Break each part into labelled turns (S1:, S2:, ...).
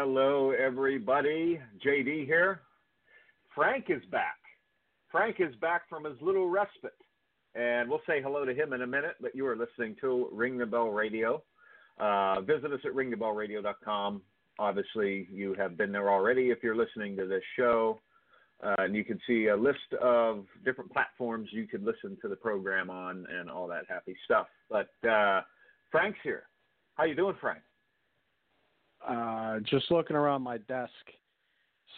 S1: Hello, everybody. JD here. Frank is back. Frank is back from his little respite. And we'll say hello to him in a minute, but you are listening to Ring the Bell Radio. Uh, visit us at ringthebellradio.com. Obviously, you have been there already if you're listening to this show. Uh, and you can see a list of different platforms you could listen to the program on and all that happy stuff. But uh, Frank's here. How you doing, Frank?
S2: Uh, just looking around my desk,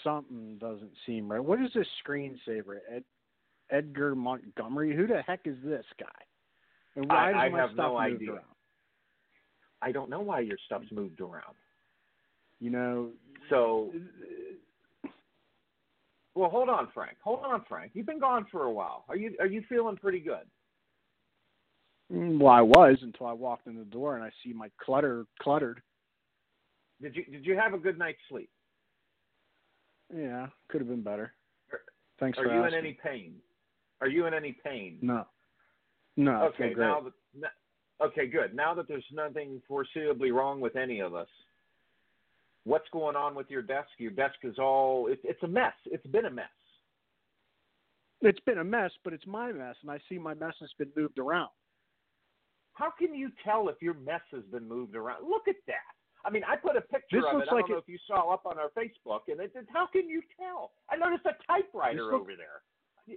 S2: something doesn't seem right. What is this screensaver? Ed, Edgar Montgomery? Who the heck is this guy? And why
S1: I,
S2: my
S1: have
S2: stuff
S1: no
S2: move
S1: idea.
S2: around?
S1: I don't know why your stuff's moved around.
S2: You know,
S1: So, well, hold on, Frank. Hold on, Frank. You've been gone for a while. Are you are you feeling pretty good?
S2: mm, well, I was until I walked in the door and I see my clutter cluttered.
S1: Did you did you have a good night's sleep?
S2: Yeah, could have been better. Thanks
S1: Are you in any pain? Are you in any pain?
S2: No, no.
S1: Okay, now that okay, good. Now that there's nothing foreseeably wrong with any of us, what's going on with your desk? Your desk is all it, it's a mess. It's been a mess.
S2: It's been a mess, but it's my mess, and I see my mess has been moved around.
S1: How can you tell if your mess has been moved around? Look at that. I mean, I put a picture
S2: This
S1: of
S2: looks
S1: it. I
S2: like
S1: don't know if you saw up on our Facebook, and it, it, how can you tell? I noticed a typewriter
S2: look-
S1: over there.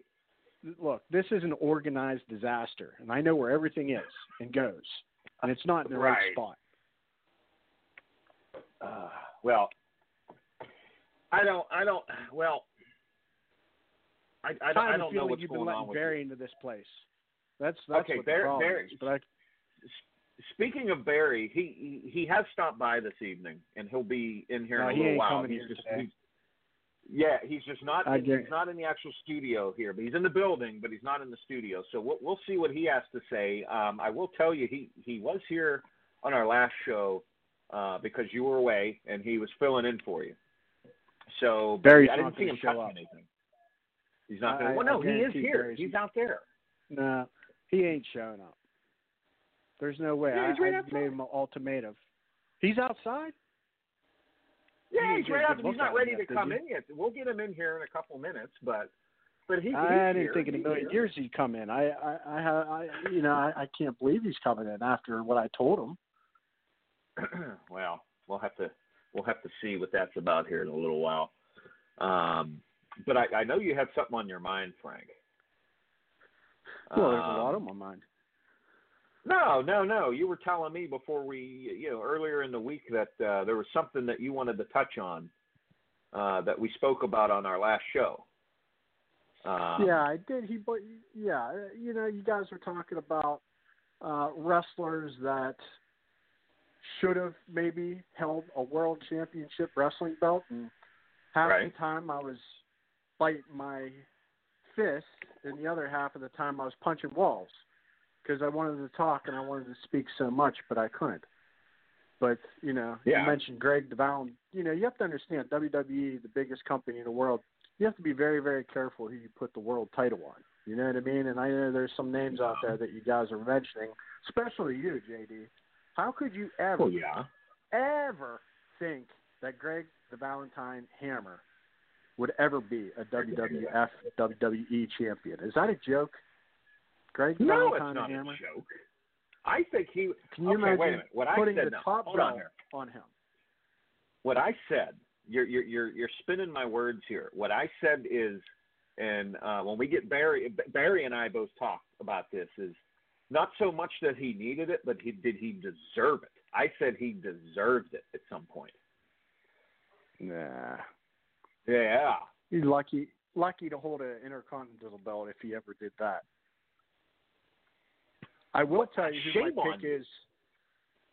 S2: Look, this is an organized disaster, and I know where everything is and goes, and it's not in the right,
S1: Right.
S2: spot.
S1: Uh, well, I don't. I don't. Well, I, I,
S2: I
S1: don't- I
S2: have a
S1: don't know what's
S2: you've been
S1: going
S2: letting
S1: on with
S2: Barry
S1: you.
S2: into this place. That's that's
S1: Okay,
S2: what
S1: Barry- Barry-.
S2: But I,
S1: Speaking of Barry, he he has stopped by this evening, and he'll be in here
S2: No,
S1: in a
S2: he
S1: little while. he's just he's, yeah, he's just not he's not in the actual studio here, but he's in the building, but he's not in the studio. So we'll we'll see what he has to say. Um, I will tell you, he he was here on our last show uh, because you were away, and he was filling in for you. So but
S2: Barry's
S1: I didn't see him
S2: show
S1: touch
S2: up.
S1: anything. He's not going. Well,
S2: I
S1: no, he is here.
S2: Barry's-
S1: He's out there.
S2: no, he ain't showing up. There's no way.
S1: Yeah, he's right
S2: I, I
S1: outside.
S2: made him an ultimatum. He's outside.
S1: Yeah, he's
S2: didn't
S1: right
S2: get a
S1: out. He's not ready
S2: yet,
S1: to come
S2: you?
S1: in yet. We'll get him in here in a couple minutes, but but he.
S2: I
S1: he's
S2: didn't
S1: here.
S2: think in a million years he'd come in. I, I, I, I you know, I, I can't believe he's coming in after what I told him.
S1: well, we'll have to we'll have to see what that's about here in a little while. Um, but I, I know you have something on your mind, Frank.
S2: Well, there's a
S1: Um,
S2: lot on my mind.
S1: No, no, no. You were telling me before we, you know, earlier in the week that uh, there was something that you wanted to touch on uh, that we spoke about on our last show. Um,
S2: yeah, I did. He, but yeah, you know, you guys were talking about uh, wrestlers that should have maybe held a world championship wrestling belt, and half
S1: Right.
S2: the time I was biting my fist, and the other half of the time I was punching walls because I wanted to talk and I wanted to speak so much, but I couldn't. But you know,
S1: Yeah.
S2: you mentioned Greg DeVal. You know, you have to understand WWE, the biggest company in the world. You have to be very, very careful who you put the world title on. You know what I mean? And I know there's some names out there that you guys are mentioning, especially you, JD. How could you ever,
S1: Well, yeah.
S2: ever think that Greg the Valentine Hammer would ever be a WWF WWE champion? Is that a joke? Greg
S1: No, it's not a joke. I think he.
S2: Can you
S1: okay, wait a
S2: imagine
S1: minute. What I
S2: putting
S1: said
S2: the
S1: now,
S2: top
S1: hold on here.
S2: on him?
S1: What I said, you're you're you're you're spinning my words here. What I said is, and uh, when we get Barry, Barry and I both talked about this is not so much that he needed it, but he did he deserve it. I said he deserved it at some point.
S2: Nah.
S1: Yeah.
S2: He's lucky lucky to hold an intercontinental belt if he ever did that. I will tell you who my
S1: on
S2: pick is.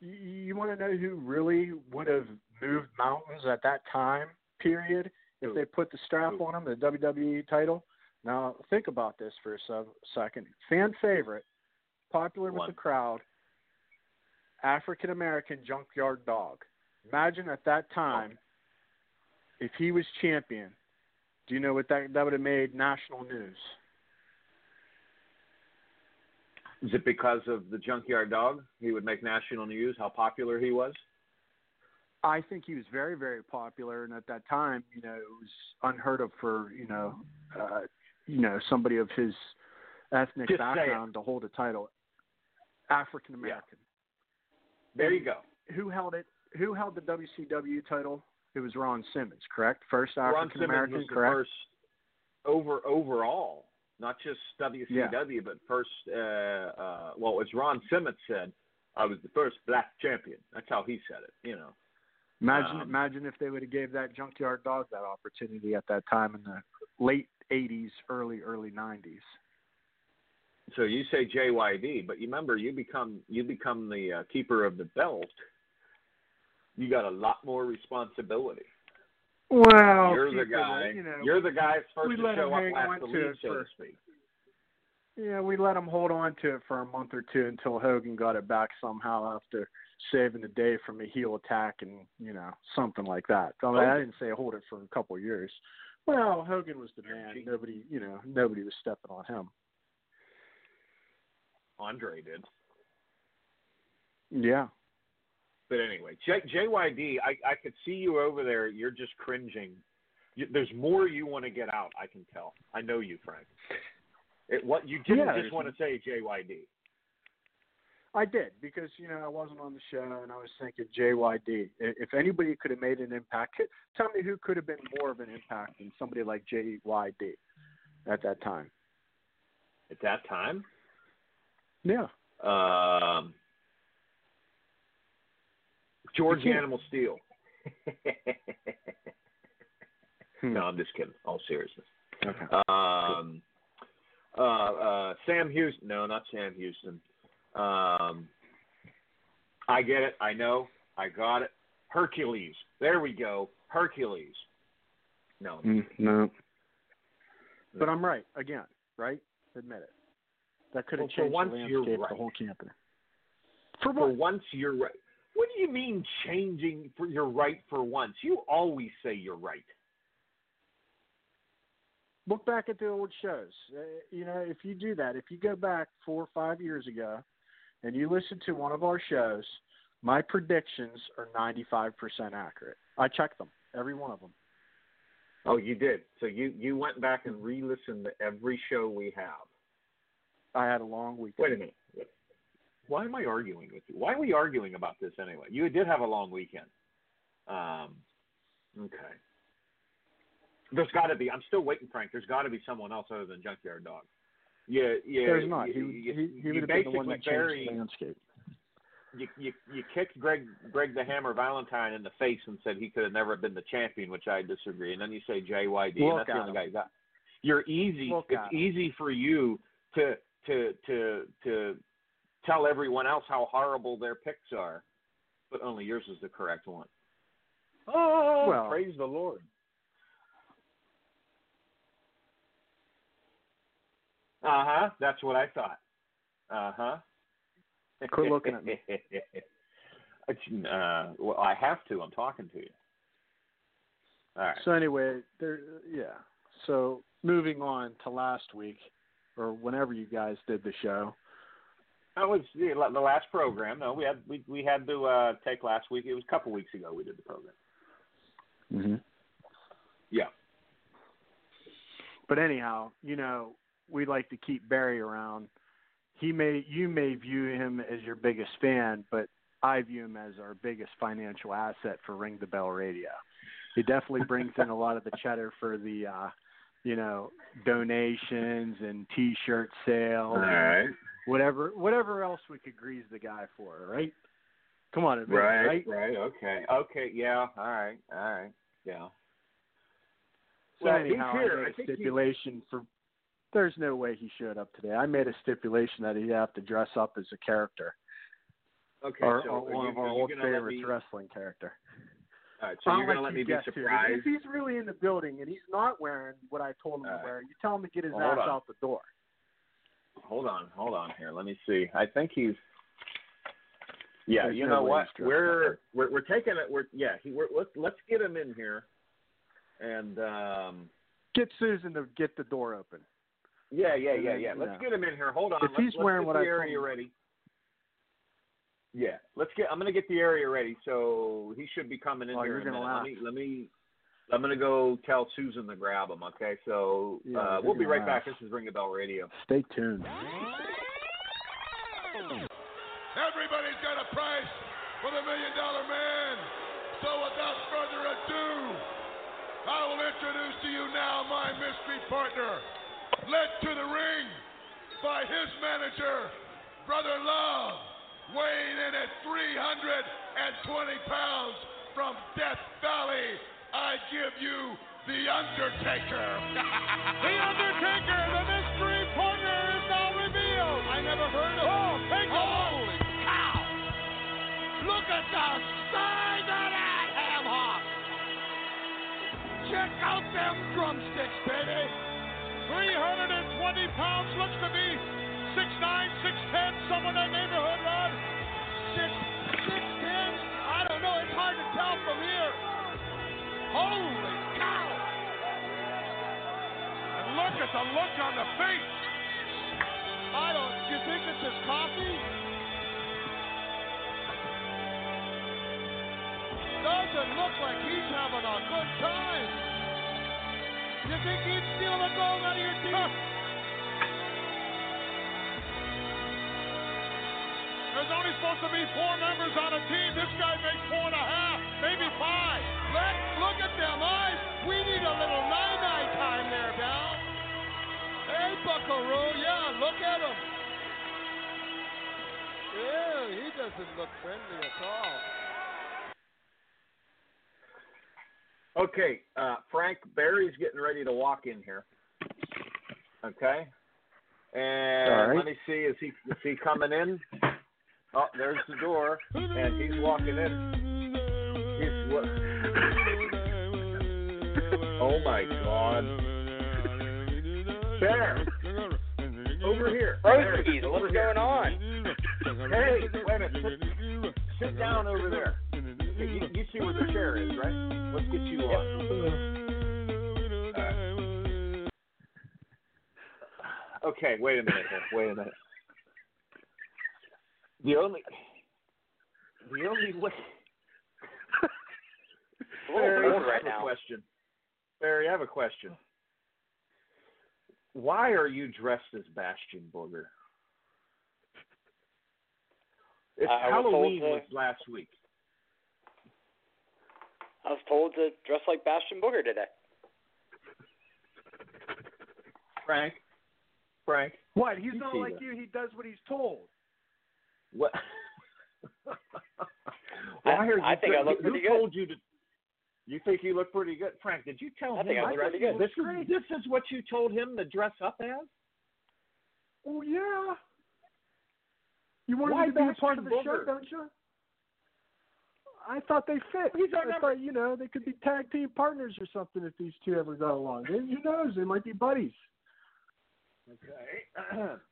S2: You, want to know who really would have moved mountains at that time period if
S1: Who?
S2: they put the strap
S1: Who?
S2: on him, the WWE title? Now think about this for a se- second. Fan favorite, popular with the crowd, African American Junkyard Dog. Imagine at that time if he was champion. Do you know what that that would have made national news?
S1: Is it because of the junkyard dog? He would make national news. How popular he was.
S2: I think he was very, very popular, and at that time, you know, it was unheard of for you know, uh, you know, somebody of his ethnic
S1: Just
S2: background to hold a title. African American.
S1: There you go.
S2: Who held it? Who held the WCW title? It was Ron Simmons, correct? First African American, correct?
S1: first over overall, not just WCW, but first. Uh, uh, well, as Ron Simmons said, I was the first black champion. That's how he said it. You know.
S2: Imagine,
S1: Um,
S2: imagine if they would have gave that Junkyard Dog that opportunity at that time in the late '80s, early early '90s.
S1: So you say JYD, but you remember you become you become the uh, keeper of the belt. You got a lot more responsibility.
S2: Well,
S1: you're the guy.
S2: You know,
S1: you're the guy first to show up last to so to speak.
S2: Yeah, we let him hold on to it for a month or two until Hogan got it back somehow after saving the day from a heel attack and you know something like that. I, mean, I didn't say hold it for a couple of years. Well, Hogan was the man. Nobody, you know, nobody was stepping on him.
S1: Andre did.
S2: Yeah.
S1: But anyway, J- JYD, I, I could see you over there. You're just cringing. You, there's more you want to get out. I can tell. I know you, Frank. It, what you didn't
S2: Yeah,
S1: just want to say JYD.
S2: I did because you know I wasn't on the show and I was thinking JYD. If anybody could have made an impact, tell me who could have been more of an impact than somebody like JYD at that time.
S1: At that time,
S2: Yeah.
S1: um, George Animal Steele.
S2: Hmm.
S1: no, I'm just kidding. All seriousness.
S2: Okay.
S1: Um, uh, uh, Sam Houston. No, not Sam Houston. Um, I get it. I know. I got it. Hercules. There we go. Hercules. No.
S2: Mm, no. But I'm right again. Right? Admit it. That could have
S1: Well,
S2: changed
S1: once
S2: the landscape
S1: right.
S2: the whole campus. For
S1: For once, you're right. What do you mean changing for you're right for once? You always say you're right.
S2: Look back at the old shows. Uh, you know, if you do that, if you go back four or five years ago, and you listen to one of our shows, my predictions are 95% accurate. I checked them, every one of them.
S1: Oh, you did. So you you went back and re-listened to every show we have.
S2: I had a long weekend.
S1: Wait a minute. Why am I arguing with you? Why are we arguing about this anyway? You did have a long weekend. Um, okay. There's got to be. I'm still waiting, Frank. There's got to be someone else other than Junkyard Dog. Yeah, yeah.
S2: There's not. He,
S1: You,
S2: he,
S1: you,
S2: he
S1: you
S2: would have been the one
S1: basically
S2: that changed the landscape.
S1: you, you you kicked Greg Greg the Hammer Valentine in the face and said he could have never been the champion, which I disagree. And then you say JYD, and that's the only
S2: him.
S1: guy you got. You're easy.
S2: Look
S1: it's easy for you to to to to tell everyone else how horrible their picks are, but only yours is the correct one. Oh,
S2: Well-
S1: praise the Lord. Uh huh. That's what I thought. Uh huh.
S2: Quit looking at me.
S1: Uh, well, I have to. I'm talking to you. All right.
S2: So anyway, there, yeah. So moving on to last week, or whenever you guys did the show.
S1: That was the, the last program. No, we had we we had to uh, take last week. It was a couple weeks ago we did the program.
S2: Mm-hmm.
S1: Yeah.
S2: But anyhow, you know, we like to keep Barry around. He may you may view him as your biggest fan, but I view him as our biggest financial asset for Ring the Bell Radio. He definitely brings in a lot of the cheddar for the uh you know, donations and t shirt sales
S1: All
S2: and
S1: right.
S2: Whatever whatever else we could grease the guy for, right? Come on, admit
S1: Right.
S2: right?
S1: Right. Okay. Okay. Yeah. All right. All right. Yeah.
S2: So
S1: Well,
S2: anyhow,
S1: here.
S2: I
S1: I
S2: made a
S1: he-
S2: stipulation for. There's no way he showed up today. I made a stipulation that he'd have to dress up as a character,
S1: Okay.
S2: or,
S1: so
S2: or one
S1: you,
S2: of our old favorites
S1: me-
S2: wrestling character.
S1: All right. So
S2: I'll
S1: you're gonna
S2: let
S1: let me be surprised.
S2: If he's really in the building and he's not wearing what I told him
S1: All right.
S2: to wear, you tell him to get his
S1: Well,
S2: ass out the door.
S1: Hold on, hold on here. Let me see. I think he's. Yeah,
S2: There's
S1: you know
S2: way
S1: what? We're, we're we're taking it. We're yeah. He, we're, let's let's get him in here, and um,
S2: Get Susan to get the door open.
S1: yeah, yeah, yeah, yeah. Let's
S2: know.
S1: get him in here. Hold on.
S2: If
S1: let's,
S2: he's
S1: let's
S2: wearing
S1: get
S2: what
S1: the
S2: I
S1: area
S2: him-
S1: ready. Yeah, let's get. I'm gonna get the area ready, so he should be coming in
S2: Oh,
S1: here
S2: you're
S1: in
S2: gonna
S1: minute.
S2: laugh.
S1: Let me. Let me. I'm gonna go tell Susan to grab him. Okay, so
S2: Yeah,
S1: uh,
S2: you're
S1: we'll be
S2: gonna
S1: right back. This is Ring the Bell Radio.
S2: Stay tuned.
S3: Everybody's got a price for the million dollar man. So without further ado, I will introduce to you now my mystery partner, led to the ring by his manager, Brother Love, weighing in at 320 pounds give you The Undertaker. the Undertaker, the mystery partner is now revealed. I never heard of Oh, take Holy cow! Look at the size of that ham hock! Check out them drumsticks, baby! 320 pounds, looks to be 6'9", 6'10", somewhere in that neighborhood, Rod. 6'10"? I don't know, it's hard to tell from here. Holy cow! And look at the look on the face. I don't. Do you think it's his coffee? Doesn't look like he's having a good time. You think he'd steal the gold out of your team? There's only supposed to be four members on a team. This guy makes four and a half, maybe five. Let look at them eyes. We need a little nine-nine time there, Val. Hey, Buckaroo, yeah, look at him. Yeah, he doesn't look friendly at all.
S1: Okay, uh, Frank Barry's getting ready to walk in here. Okay, and
S2: All right.
S1: let me see. Is he is he coming in? Oh, there's the door, and he's walking in. He's what? oh my God! There, over here. Bear,
S4: what's going on?
S1: Hey, wait a minute. Sit, sit down over there. You, you see where the chair is, right? Let's get you on. Okay, wait a minute here. Wait a minute. The only, the only way.
S4: a little
S1: Barry,
S4: cold
S1: I
S4: right
S1: a
S4: now.
S1: question. Barry, I have a question. Why are you dressed as Bastion Booger? It's
S4: Uh, I was
S1: Halloween
S4: to-
S1: was last week.
S4: I was told to dress like Bastion Booger today.
S1: Frank, Frank,
S2: What? He's
S1: You
S2: not like
S1: that.
S2: you. He does what he's told.
S1: What? Why are you?
S4: I think I look
S1: who
S4: pretty good.
S1: told you to? You think you look pretty good, Frank? Did you tell
S4: I
S1: him?
S4: think I
S1: to
S4: look pretty good.
S1: This is this is what you told him to dress up as.
S2: Oh yeah. You want
S1: Why
S2: to be a part of the show, don't you? I thought they fit.
S1: He's our
S2: I
S1: number-
S2: thought you know they could be tag team partners or something if these two ever got along. Who knows? They might be buddies.
S1: Okay.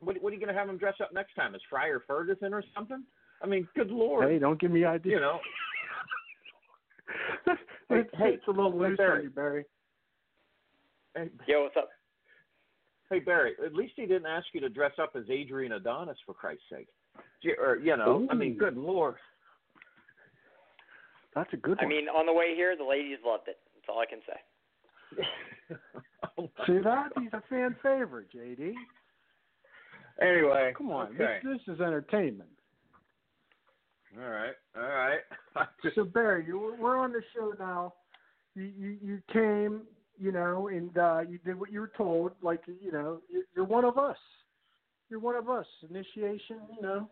S1: what what are you going to have him dress up next time? Is Friar Ferguson or something? I mean, good lord.
S2: Hey, don't give me ideas.
S1: you know.
S2: it's,
S1: hey,
S2: it's a little loose
S1: Barry.
S2: on you, Barry.
S1: Hey,
S4: Yo, what's up?
S1: hey Barry, at least he didn't ask you to dress up as Adrian Adonis for Christ's sake. Or you know, I mean, good lord.
S2: That's a good
S4: I
S2: one.
S4: mean, on the way here, the ladies loved it. That's all I can say.
S1: Oh,
S2: See that?
S1: God.
S2: He's a fan favorite, JD.
S1: Anyway,
S2: Come on,
S1: Okay.
S2: this this is entertainment.
S1: All right. All right.
S2: So Barry, you, we're on the show now. You, you you came, you know, and uh, you did what you were told. Like you know, you're, you're one of us. You're one of us. Initiation, you know.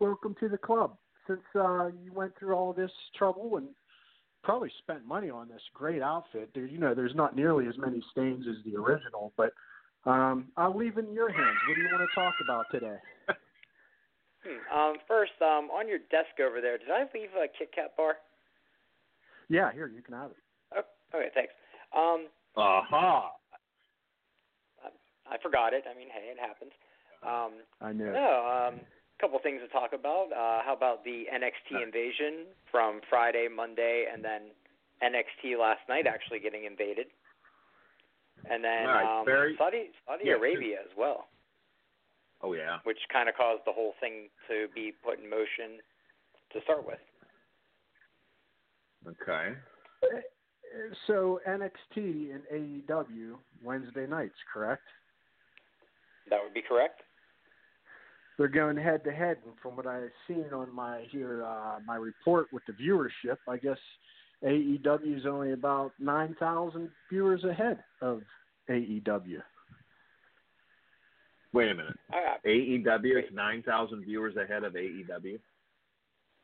S2: Welcome to the club. Since uh, you went through all this trouble and probably spent money on this great outfit, there, you know, there's not nearly as many stains as the original. But um, I'll leave it in your hands. What do you want to talk about today?
S4: Hmm. Um, first, um, on your desk over there, did I leave a Kit Kat bar?
S2: Yeah, here you can have it.
S4: Oh, okay, thanks. Um,
S1: Aha.
S4: I forgot it. I mean, hey, it happens. Um,
S2: I knew.
S4: no, um, a couple things to talk about. Uh, how about the NXT invasion from Friday, Monday, and then NXT last night actually getting invaded, and then
S1: All right,
S4: um,
S1: Barry.
S4: Saudi Saudi
S1: Yeah,
S4: Arabia as well.
S1: Oh yeah.
S4: which kind of caused the whole thing to be put in motion to start with.
S1: Okay.
S2: So NXT and AEW Wednesday nights, correct?
S4: That would be correct.
S2: They're going head to head, and from what I've seen on my here uh, my report with the viewership, I guess AEW is only about nine thousand viewers ahead of AEW.
S1: Wait a minute.
S4: Uh,
S1: AEW is nine thousand viewers ahead of AEW.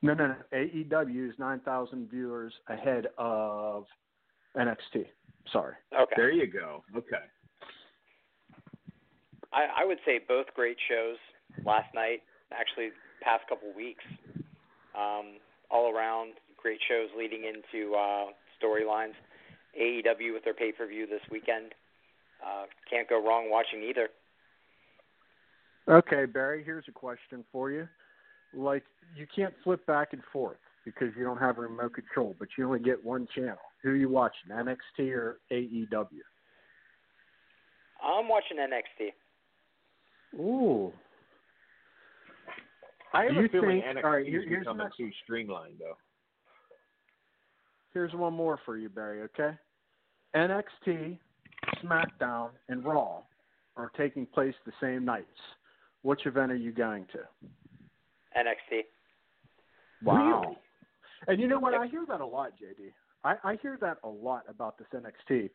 S2: No, no, no. AEW is nine thousand viewers ahead of NXT. Sorry.
S4: okay.
S1: There you go. Okay.
S4: I, I would say both great shows last night, actually past couple weeks. Um, all around great shows leading into uh, storylines. AEW with their pay per view this weekend. Uh, can't go wrong watching either.
S2: Okay, Barry. Here's a question for you. Like you can't flip back and forth because you don't have a remote control, but you only get one channel. Who are you watching, NXT or AEW?
S4: I'm watching NXT.
S2: Ooh.
S1: I have
S2: Do you
S1: a feeling
S2: think-
S1: NXT
S2: all right, here-
S1: is
S2: here's
S1: becoming too streamlined, though.
S2: Here's one more for you, Barry, okay? NXT, SmackDown, and Raw are taking place the same nights. Which event are you going to?
S4: NXT.
S2: Wow. And you know what? I hear that a lot, JD. I, I hear that a lot about this NXT.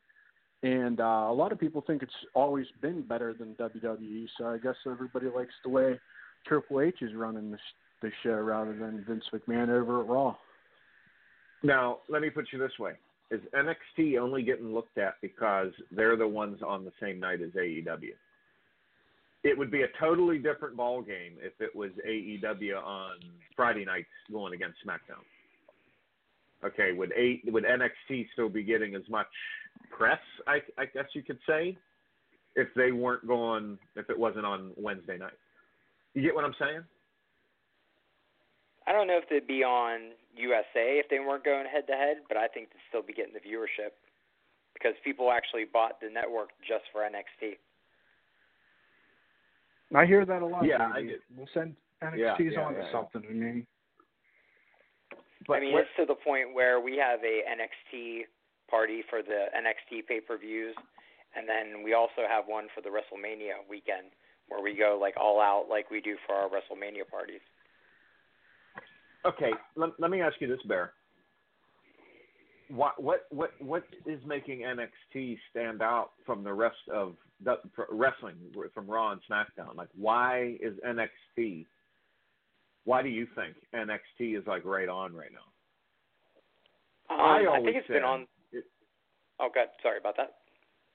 S2: And uh, a lot of people think it's always been better than WWE, so I guess everybody likes the way Triple H is running this, this show rather than Vince McMahon over at Raw.
S1: Now, let me put you this way: Is NXT only getting looked at because they're the ones on the same night as AEW? It would be a totally different ball game if it was AEW on Friday nights going against SmackDown. Okay, would a would NXT still be getting as much press? I, I guess you could say, if they weren't going, if it wasn't on Wednesday night. You get what I'm saying?
S4: I don't know if they'd be on USA if they weren't going head to head, but I think they'd still be getting the viewership because people actually bought the network just for NXT.
S2: I hear that a lot.
S1: Yeah,
S2: JD.
S1: I do.
S2: We'll send NXT's
S1: yeah,
S2: on to
S1: yeah, yeah.
S2: something. I mean,
S1: But
S4: I mean,
S1: what-
S4: it's to the point where we have a NXT party for the NXT pay per views, and then we also have one for the WrestleMania weekend where we go like all out like we do for our WrestleMania parties.
S1: Okay, let, let me ask you this, Bear. What what what what is making NXT stand out from the rest of the wrestling from Raw and SmackDown? Like, why is NXT? Why do you think NXT is like right on right now?
S4: Um,
S1: I
S4: I
S1: always
S4: think it's been
S1: said-
S4: on. Oh, God, sorry about that.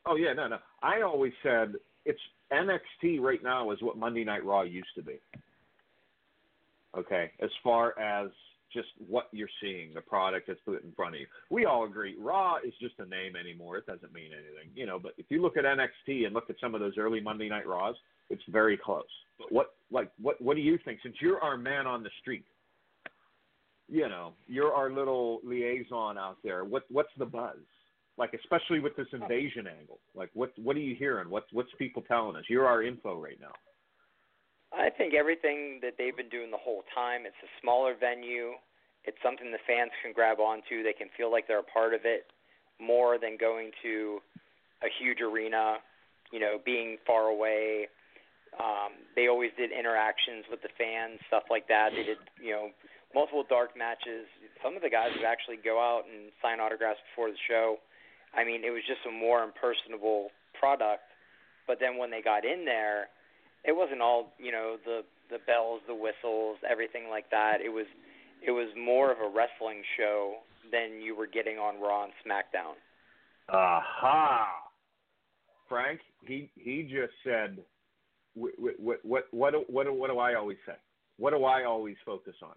S1: Oh yeah, no, no. I always said it's NXT right now is what Monday Night Raw used to be. Okay, as far as just what you're seeing, the product that's put in front of you. We all agree Raw is just a name anymore. It doesn't mean anything, you know. But if you look at NXT and look at some of those early Monday Night Raws, it's very close. But what, like, what, what do you think? Since you're our man on the street, you know, you're our little liaison out there. What, what's the buzz? Like, especially with this invasion angle. Like, what, what are you hearing? What's, what's people telling us? You're our info right now.
S4: I think everything that they've been doing the whole time. It's a smaller venue. It's something the fans can grab onto. They can feel like they're a part of it more than going to a huge arena. You know, being far away. Um, they always did interactions with the fans, stuff like that. They did, you know, multiple dark matches. Some of the guys would actually go out and sign autographs before the show. I mean, it was just a more impersonable product. But then when they got in there, it wasn't all you know the the bells, the whistles, everything like that. It was it was more of a wrestling show than you were getting on Raw and SmackDown.
S1: Aha! Frank, he he just said, what what what what do- what do- what do I always say? What do I always focus on?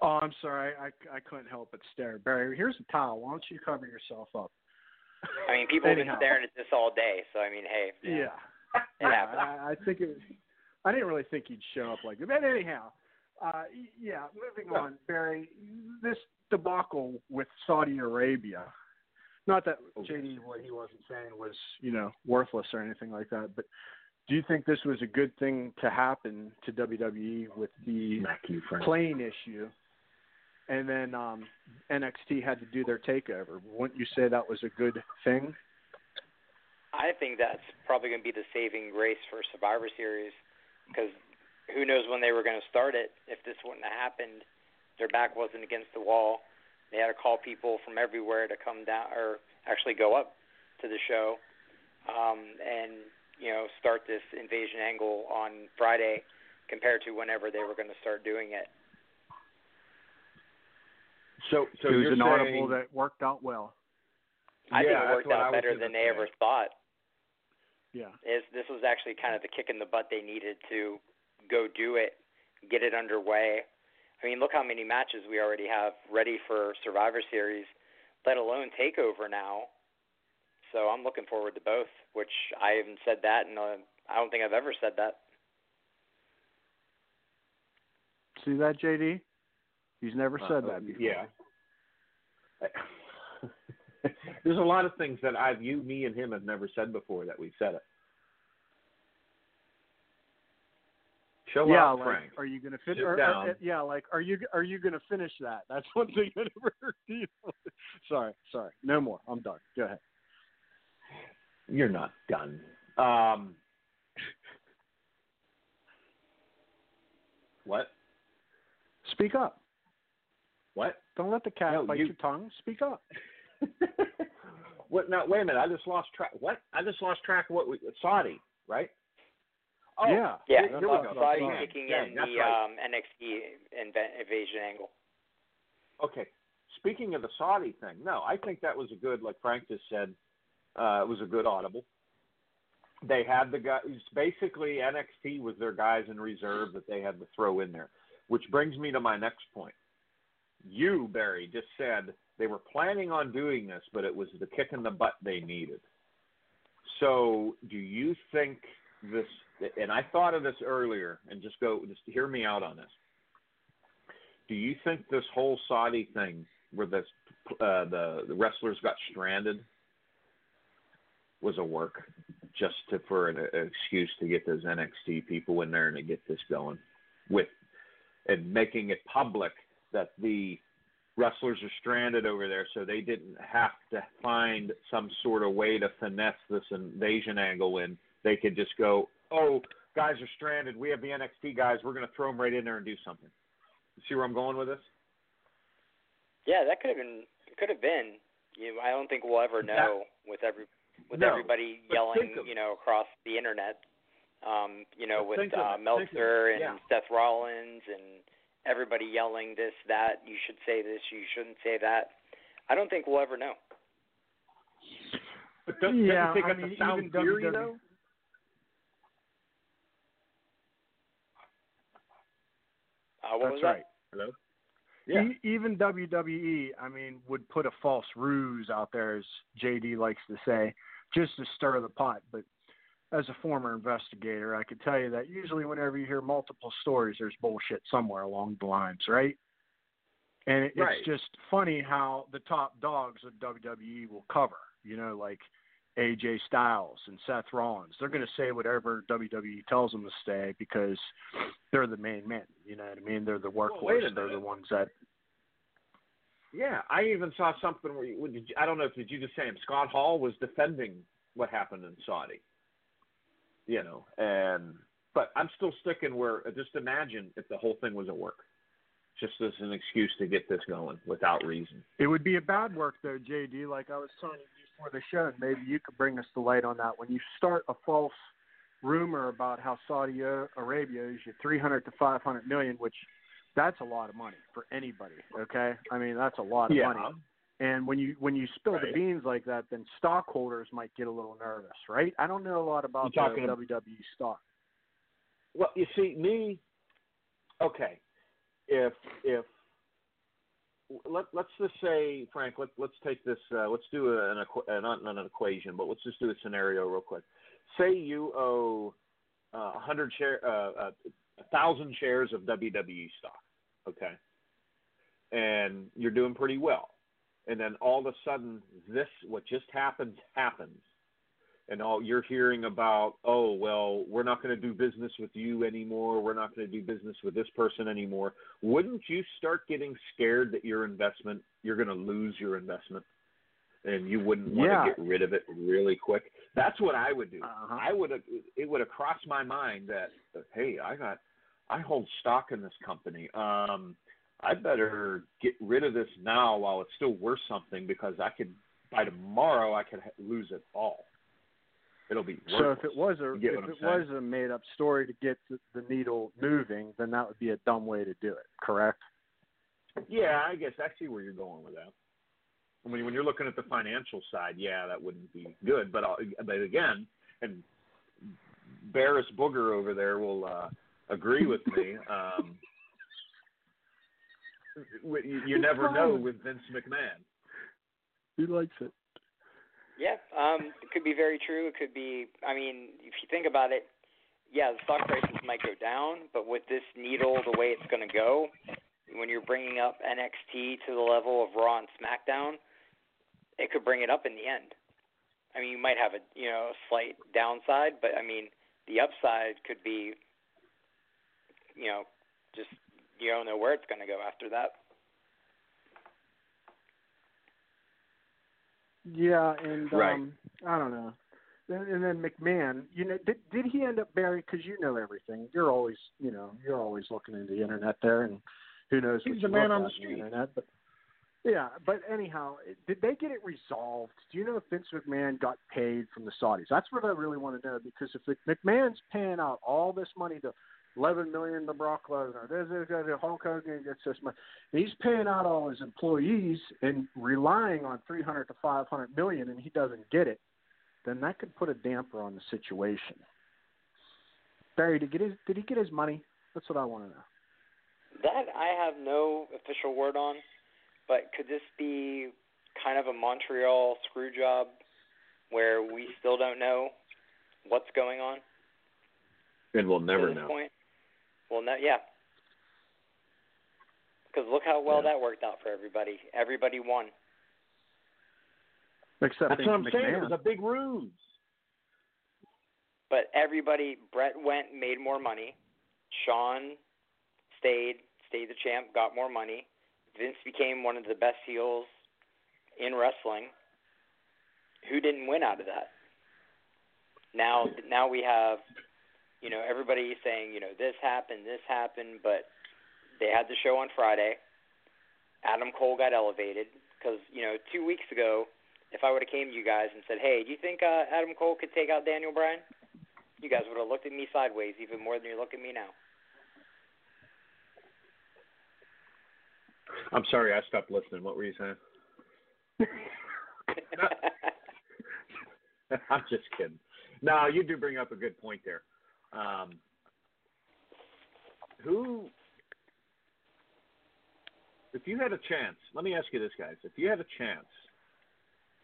S2: oh, I'm sorry, I, I couldn't help but stare. Barry, here's a towel. Why don't you cover yourself up?
S4: I mean, people have been
S2: Anyhow.
S4: staring at this all day, so I mean, hey,
S2: Yeah.
S4: it happens.
S2: I, I think it was. I didn't really think he'd show up like that. But anyhow, uh, yeah. Moving on, Barry. This debacle with Saudi Arabia. Not that JD what he wasn't saying was you know worthless or anything like that, but do you think this was a good thing to happen to WWE with the plane issue? And then um, NXT had to do their takeover. Wouldn't you say that was a good thing?
S4: I think that's probably going to be the saving grace for Survivor Series because who knows when they were going to start it. If this wouldn't have happened, their back wasn't against the wall. They had to call people from everywhere to come down or actually go up to the show um, and you know start this invasion angle on Friday compared to whenever they were going to start doing it.
S1: So, so
S2: it was
S1: you're
S2: an
S1: saying,
S2: audible that worked out well.
S4: I
S1: yeah,
S4: think it worked out better than they
S1: say.
S4: ever thought.
S2: Yeah.
S4: Is this was actually kind of the kick in the butt they needed to go do it, get it underway. I mean, look how many matches we already have ready for Survivor Series, let alone Takeover now. So I'm looking forward to both, which I haven't said that, and uh, I don't think I've ever said that.
S2: See that, JD? He's never said
S1: Uh,
S2: that before.
S1: Yeah. There's a lot of things that I've you, me, and him have never said before that we've said it. Show
S2: yeah,
S1: up,
S2: like,
S1: Frank.
S2: are you gonna finish?
S1: Sit
S2: Or, or,
S1: down.
S2: yeah, like, are you are you gonna finish that? That's one thing I never heard you. sorry, sorry. No more. I'm done. Go ahead.
S1: You're not done. Um, what?
S2: Speak up.
S1: What?
S2: Don't let the cat
S1: No,
S2: bite
S1: you-
S2: your tongue. Speak up.
S1: what? Now, wait a minute. I just lost track. What? I just lost track of what we Saudi, right? Oh,
S2: yeah.
S4: Yeah,
S1: Here- here we go.
S4: Saudi
S1: Yeah,
S4: kicking
S1: yeah,
S4: in
S1: that's
S4: the
S1: right.
S4: um, NXT inv- invasion angle.
S1: Okay. Speaking of the Saudi thing, no, I think that was a good, like Frank just said, uh, it was a good audible. They had the guys, basically NXT was their guys in reserve that they had to throw in there, which brings me to my next point. You, Barry, just said they were planning on doing this, but it was the kick in the butt they needed. So, do you think this? And I thought of this earlier, and just go, just hear me out on this. Do you think this whole Saudi thing, where this, uh, the the wrestlers got stranded, was a work, just to, for an, an excuse to get those NXT people in there and to get this going, with and making it public that the wrestlers are stranded over there, so they didn't have to find some sort of way to finesse this invasion angle in. They could just go, "Oh, guys are stranded. We have the NXT guys. We're going to throw them right in there and do something." You see where I'm going with this?
S4: Yeah, that could have been. It could have been. You, know, I don't think we'll ever know with every with
S1: No,
S4: everybody yelling,
S1: of-
S4: you know, across the internet. Um, you know, with uh, Meltzer and
S1: yeah.
S4: Seth Rollins and everybody yelling this, that. You should say this. You shouldn't say that. I don't think we'll ever know.
S1: But does,
S2: Yeah,
S1: doesn't
S2: I
S1: think
S2: mean,
S1: that's a sound
S2: even
S1: theory,
S2: WWE
S1: though?
S4: Uh, what
S2: That's
S4: was
S2: right.
S1: Hello. Yeah.
S2: E- even WWE, I mean, would put a false ruse out there, as JD likes to say, just to stir the pot. But as a former investigator, I could tell you that usually whenever you hear multiple stories, there's bullshit somewhere along the lines, right? And it,
S1: Right.
S2: it's just funny how the top dogs of WWE will cover, you know, like AJ Styles and Seth Rollins. They're going to say whatever WWE tells them to say because they're the main men. You know what I mean? They're the
S1: Well,
S2: workhorse.
S1: a
S2: they're the ones that
S1: Yeah, I even saw something where you, I don't know if did you just say him. Scott Hall was defending what happened in Saudi. You know, and but I'm still sticking where just imagine if the whole thing was at work, just as an excuse to get this going without reason.
S2: It would be a bad work though, JD. Like I was telling you before the show, and maybe you could bring us the light on that. When you start a false rumor about how Saudi Arabia is your 300 to 500 million, which that's a lot of money for anybody. Okay, I mean that's a lot of money. And when you when you spill the beans like that, then stockholders might get a little nervous, right? I don't know a lot about the WWE stock.
S1: Well, you see, me. Okay, if if let let's just say, Frank, let let's take this. Uh, let's do an uh, not not an equation, but let's just do a scenario real quick. Say you owe uh, a hundred share, uh, uh, a thousand shares of WWE stock. Okay, and you're doing pretty well. And then all of a sudden this what just happens happens. And all you're hearing about oh well we're not going to do business with you anymore. We're not going to do business with this person anymore. Wouldn't you start getting scared that your investment you're going to lose your investment? And you wouldn't want
S2: Yeah.
S1: to get rid of it really quick. That's what i would do.
S2: Uh-huh.
S1: i would have it would have crossed my mind that hey i got i hold stock in this company. Um i better get rid of this now while it's still worth something because i could by tomorrow i could ha- lose it all it'll be
S2: So if it was a if it
S1: saying?
S2: was a made up story to get the, the needle moving, then that would be a dumb way to do it. Correct?
S1: Yeah, I guess I see where you're going with that. I mean, when you're looking at the financial side, yeah, that wouldn't be good. But I'll, but again, and Barris Booger over there will uh, agree with me. Um, you, you never know with Vince McMahon.
S2: He likes it.
S4: Yeah, um, it could be very true. It could be. I mean, if you think about it, yeah, the stock prices might go down, but with this needle, the way it's going to go, when you're bringing up NXT to the level of Raw and SmackDown, it could bring it up in the end. I mean, you might have a you know a slight downside, but I mean, the upside could be, you know, just you don't know where it's going to go after that.
S2: Yeah, and
S1: Right.
S2: um, I don't know. And, and then McMahon, you know, did did he end up Barry? Because you know everything. You're always, you know, you're always looking into the internet there, and who knows
S1: He's
S2: what
S1: the man on the
S2: at
S1: street.
S2: internet. But yeah, but anyhow, did they get it resolved? Do you know if Vince McMahon got paid from the Saudis? That's what I really want to know because if McMahon's paying out all this money to eleven million to Brock Lesnar, there's there's Hulk Hogan gets this money. He's paying out all his employees and relying on three hundred to five hundred million, and he doesn't get it. Then that could put a damper on the situation. Barry, did, get his, did he get his money? That's what I want to know.
S4: That I have no official word on, but could this be kind of a Montreal screw job where we still don't know what's going on
S1: And we'll never know.
S4: point? Well, no, yeah. Because look how well
S1: Yeah.
S4: that worked out for everybody. Everybody won.
S2: Except
S1: That's what I'm
S2: McMahon.
S1: saying. It was a big ruse.
S4: But everybody, Bret went, made more money. Shawn stayed, stayed the champ, got more money. Vince became one of the best heels in wrestling. Who didn't win out of that? Now, now we have, you know, everybody saying, you know, this happened, this happened, but they had the show on Friday. Adam Cole got elevated because, you know, two weeks ago, if I would have came to you guys and said, "Hey, do you think uh, Adam Cole could take out Daniel Bryan?" You guys would have looked at me sideways even more than you look at me now.
S1: I'm sorry, I stopped listening. What were you saying? I'm just kidding. No, you do bring up a good point there. Um, who, if you had a chance, let me ask you this, guys. If you had a chance,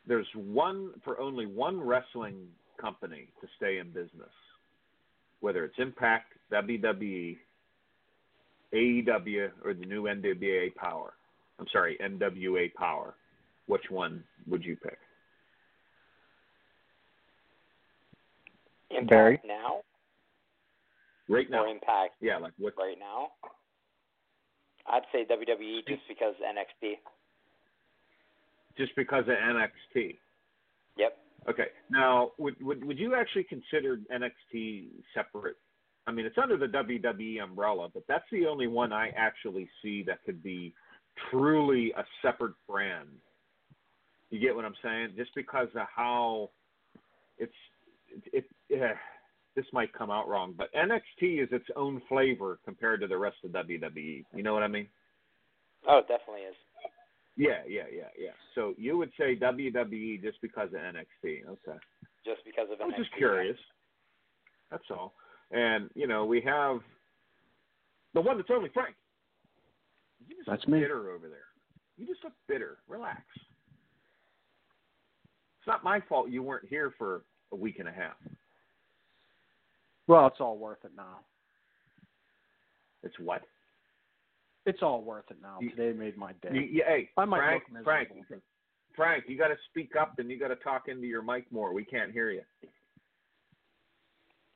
S1: there's one for only one wrestling company to stay in business, whether it's Impact, WWE, AEW, or the new NWA Power. I'm sorry, NWA Power. Which one would you pick?
S4: Impact
S2: Barry?
S4: now
S1: Right
S4: or
S1: now.
S4: Impact
S1: Yeah, like what?
S4: right now? I'd say WWE just because NXT.
S1: Just because of NXT.
S4: Yep.
S1: Okay. Now, would would would you actually consider NXT separate? I mean, it's under the WWE umbrella, but that's the only one I actually see that could be truly a separate brand. You get what I'm saying? Just because of how it's it. it eh, this might come out wrong, but NXT is its own flavor compared to the rest of WWE. You know what I mean?
S4: Oh, it definitely is.
S1: Yeah, yeah, yeah, yeah. So you would say WWE just because of NXT. Okay.
S4: Just because of NXT.
S1: I was just curious. That's all. And you know, we have the one that's only Frank. You just
S2: That's
S1: look
S2: me.
S1: bitter over there. You just look bitter. Relax. It's not my fault you weren't here for a week and a half.
S2: Well, it's all worth it now.
S1: It's what?
S2: It's all worth it now.
S1: You-
S2: Today made my day.
S1: You, you, hey,
S2: I might
S1: Frank,
S2: look
S1: Frank. Frank, you got to speak up and you got to talk into your mic more. We can't hear you.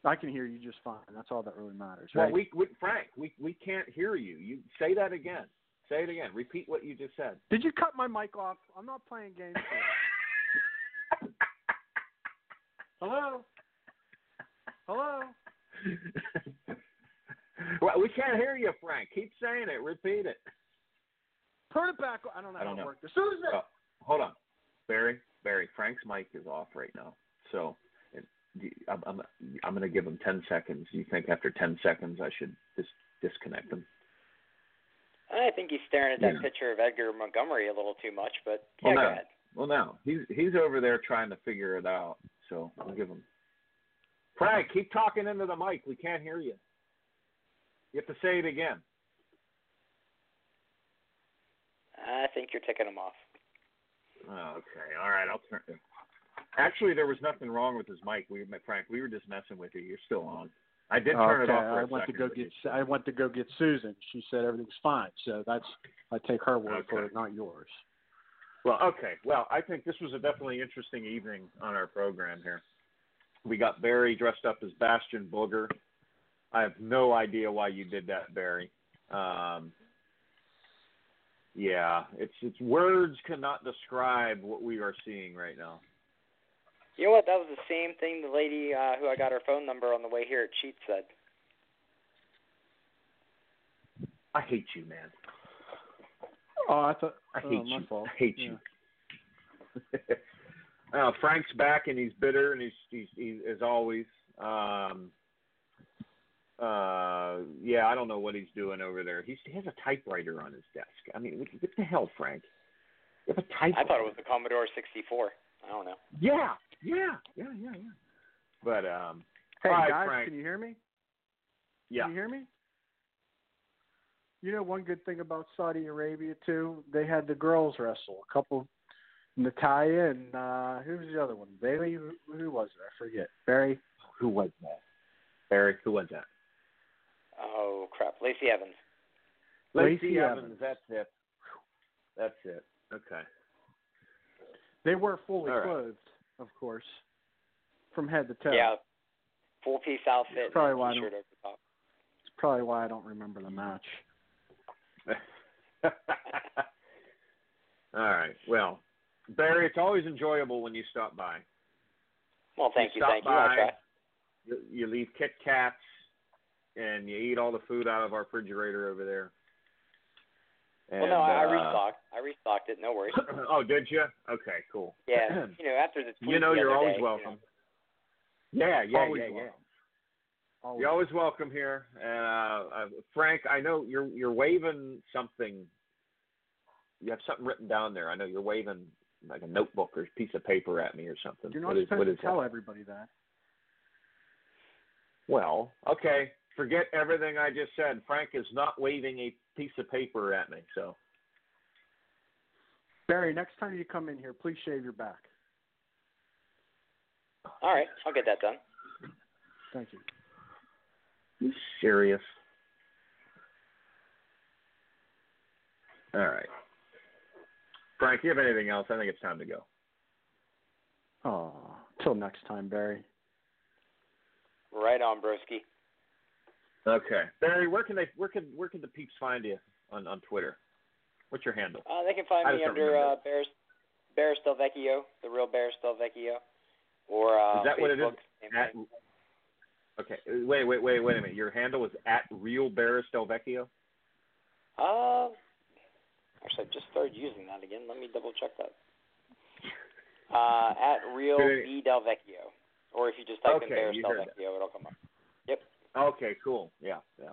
S2: I can hear you just fine. That's all that really matters.
S1: Well,
S2: Right?
S1: we, we Frank, we we can't hear you. You say that again. Say it again. Repeat what you just said.
S2: Did you cut my mic off? I'm not playing games. Hello. Hello.
S1: well, we can't hear you, Frank. Keep saying it. Repeat it.
S2: Turn it back. I don't know
S1: I don't
S2: how it
S1: know.
S2: worked. Susan.
S1: Oh, hold on, Barry. Barry, Frank's mic is off right now. So, I'm I'm, I'm going to give him ten seconds. You think after ten seconds I should just disconnect him?
S4: I think he's staring at that
S1: Yeah.
S4: picture of Edgar Montgomery a little too much, but
S1: Well, no.
S4: go ahead.
S1: Well, no, he's he's over there trying to figure it out. So I'll give him. Frank, keep talking into the mic. We can't hear you. You have to say it again.
S4: I think you're ticking him off.
S1: Oh, okay, all right. I'll turn. Actually, there was nothing wrong with his mic. We, Frank, we were just messing with you. You're still on. I did turn it off for
S2: I
S1: a
S2: went to go get.
S1: you-
S2: I went to go get Susan. She said everything's fine. So that's. I take her word for it, not yours.
S1: Well, okay. Well, I think this was a definitely interesting evening on our program here. We got Barry dressed up as Bastion Booger. I have no idea why you did that, Barry. Um, yeah, it's it's words cannot describe what we are seeing right now.
S4: You know what? That was the same thing the lady uh, who I got her phone number on the way here at Cheat said.
S1: I hate you, man.
S2: Oh, I thought.
S1: I
S2: oh,
S1: hate
S2: my
S1: you.
S2: fault.
S1: I hate
S2: Yeah.
S1: you. uh, Frank's back and he's bitter and he's he's, he's as always. Um, uh, yeah, I don't know what he's doing over there. He's, he has a typewriter on his desk. I mean, what, what the hell, Frank? You have a typewriter.
S4: I thought it was the Commodore 64. I don't know.
S1: Yeah, yeah, yeah, yeah, yeah. But um,
S2: Hey
S1: All right,
S2: guys,
S1: Frank.
S2: can you hear me?
S1: yeah.
S2: Can you hear me? You know one good thing about Saudi Arabia too, they had the girls wrestle. A couple, Natalya and uh who was the other one? Bayley. Who, who was it? I forget. Barry.
S1: Who was that? Barry, who was that?
S4: Oh crap, Lacey Evans.
S2: Lacey
S1: Evans.
S2: Evans.
S1: That's it. That's it. Okay.
S2: They were fully
S1: All right.
S2: clothed, of course, from head to toe.
S4: Yeah, full piece outfit,
S2: Probably
S4: and
S2: why I
S4: t-shirt
S2: don't-
S4: over the top.
S2: It's probably why I don't remember the match.
S1: All right. Well, Barry, it's always enjoyable when you stop by.
S4: Well, thank you,
S1: stop
S4: thank you. I'll
S1: by. You, you leave Kit Kats, and you eat all the food out of our refrigerator over there.
S4: well, no, I, I
S1: uh,
S4: restocked. I restocked it. No worries.
S1: oh, did you? Okay, cool.
S4: Yeah, you know, after the tweet
S1: you know
S4: the
S1: you're always
S4: day, you know,
S1: welcome. Yeah, yeah,
S2: Always
S1: yeah, yeah.
S2: Always.
S1: You're always welcome here. And uh, uh, Frank, I know you're you're waving something. You have something written down there. I know you're waving like a notebook or a piece of paper at me or something.
S2: You're not
S1: What is-
S2: supposed
S1: what
S2: to tell
S1: that?
S2: everybody that.
S1: Well, okay. Forget everything I just said. Frank is not waving a piece of paper at me. So
S2: Barry, next time you come in here, please shave your back.
S4: All right, I'll get that done.
S2: Thank you.
S1: you serious? All right. Frank, you have anything else? I think it's time to go.
S2: Oh, till next time, Barry.
S4: Right on, broski.
S1: Okay, Barry, where can they where can where can the peeps find you on on Twitter? What's your handle?
S4: Uh, they can find
S1: I
S4: me under
S1: remember.
S4: uh, Bears, Barris Delvecchio, the real Barris Delvecchio, or uh,
S1: Is that
S4: Facebook.
S1: what it is? At, okay, wait, wait, wait, wait a minute. Your handle is at Real Barris Delvecchio.
S4: Uh, actually, I just started using that again. Let me double check that. Uh, at real
S1: Good.
S4: B Delvecchio, or if you just type in
S1: Okay,
S4: Bears
S1: you heard that.
S4: Delvecchio, it'll come up. Yep.
S1: Okay, cool. Yeah, yeah.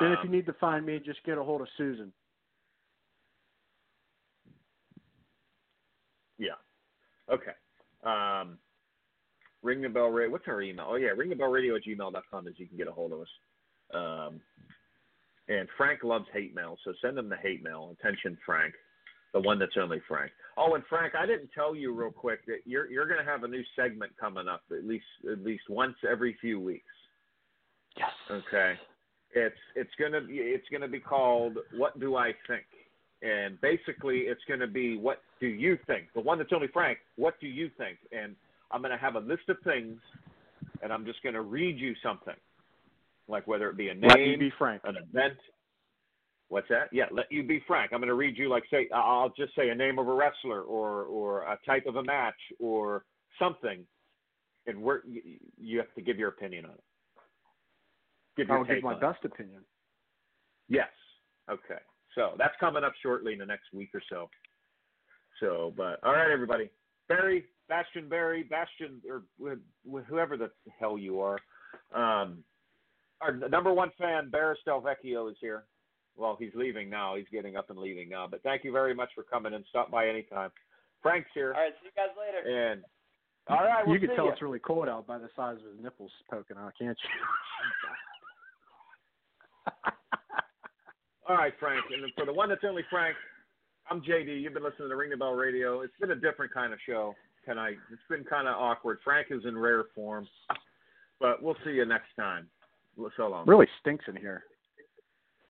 S2: then if you
S1: Um,
S2: need to find me, just get a hold of Susan.
S1: Yeah. Okay. Um, ring the bell radio. What's our email? Oh yeah, ring the bell radio at gmail.com is you can get a hold of us. Um, and Frank loves hate mail, so send him the hate mail. Attention, Frank, the one that's only Frank. Oh, and Frank, I didn't tell you real quick that you're you're going to have a new segment coming up at least at least once every few weeks.
S2: Yes.
S1: Okay. It's it's gonna be it's gonna be called What Do I Think? And basically it's gonna be what do you think? The one that's only Frank, what do you think? And I'm going to have a list of things, and I'm just going to read you something, like whether it be a
S2: Let me
S1: name,
S2: be frank.
S1: an event. What's that? Yeah, let you be frank. I'm going to read you like say I'll just say a name of a wrestler or or a type of a match or something, and where you, have to give your opinion on it. Give
S2: I'll give my
S1: on it.
S2: best opinion.
S1: Yes. Okay. So that's coming up shortly in the next week or so. So, but all right, everybody. Barry, Bastion Barry, Bastion, or whoever the hell you are. Um, our number one fan, Barris Delvecchio, is here. Well, he's leaving now. He's getting up and leaving now. But thank you very much for coming and stop by anytime. Frank's here.
S4: All right, see you guys later.
S1: And all right, we'll
S2: you can
S1: see
S2: tell
S1: ya.
S2: it's really cold out by the size of his nipples poking out, can't you?
S1: All right, Frank. And for the one that's only Frank, I'm JD. You've been listening to Ring the Bell Radio. It's been a different kind of show tonight. It's been kind of awkward. Frank is in rare form, but we'll see you next time.
S2: Really stinks in here.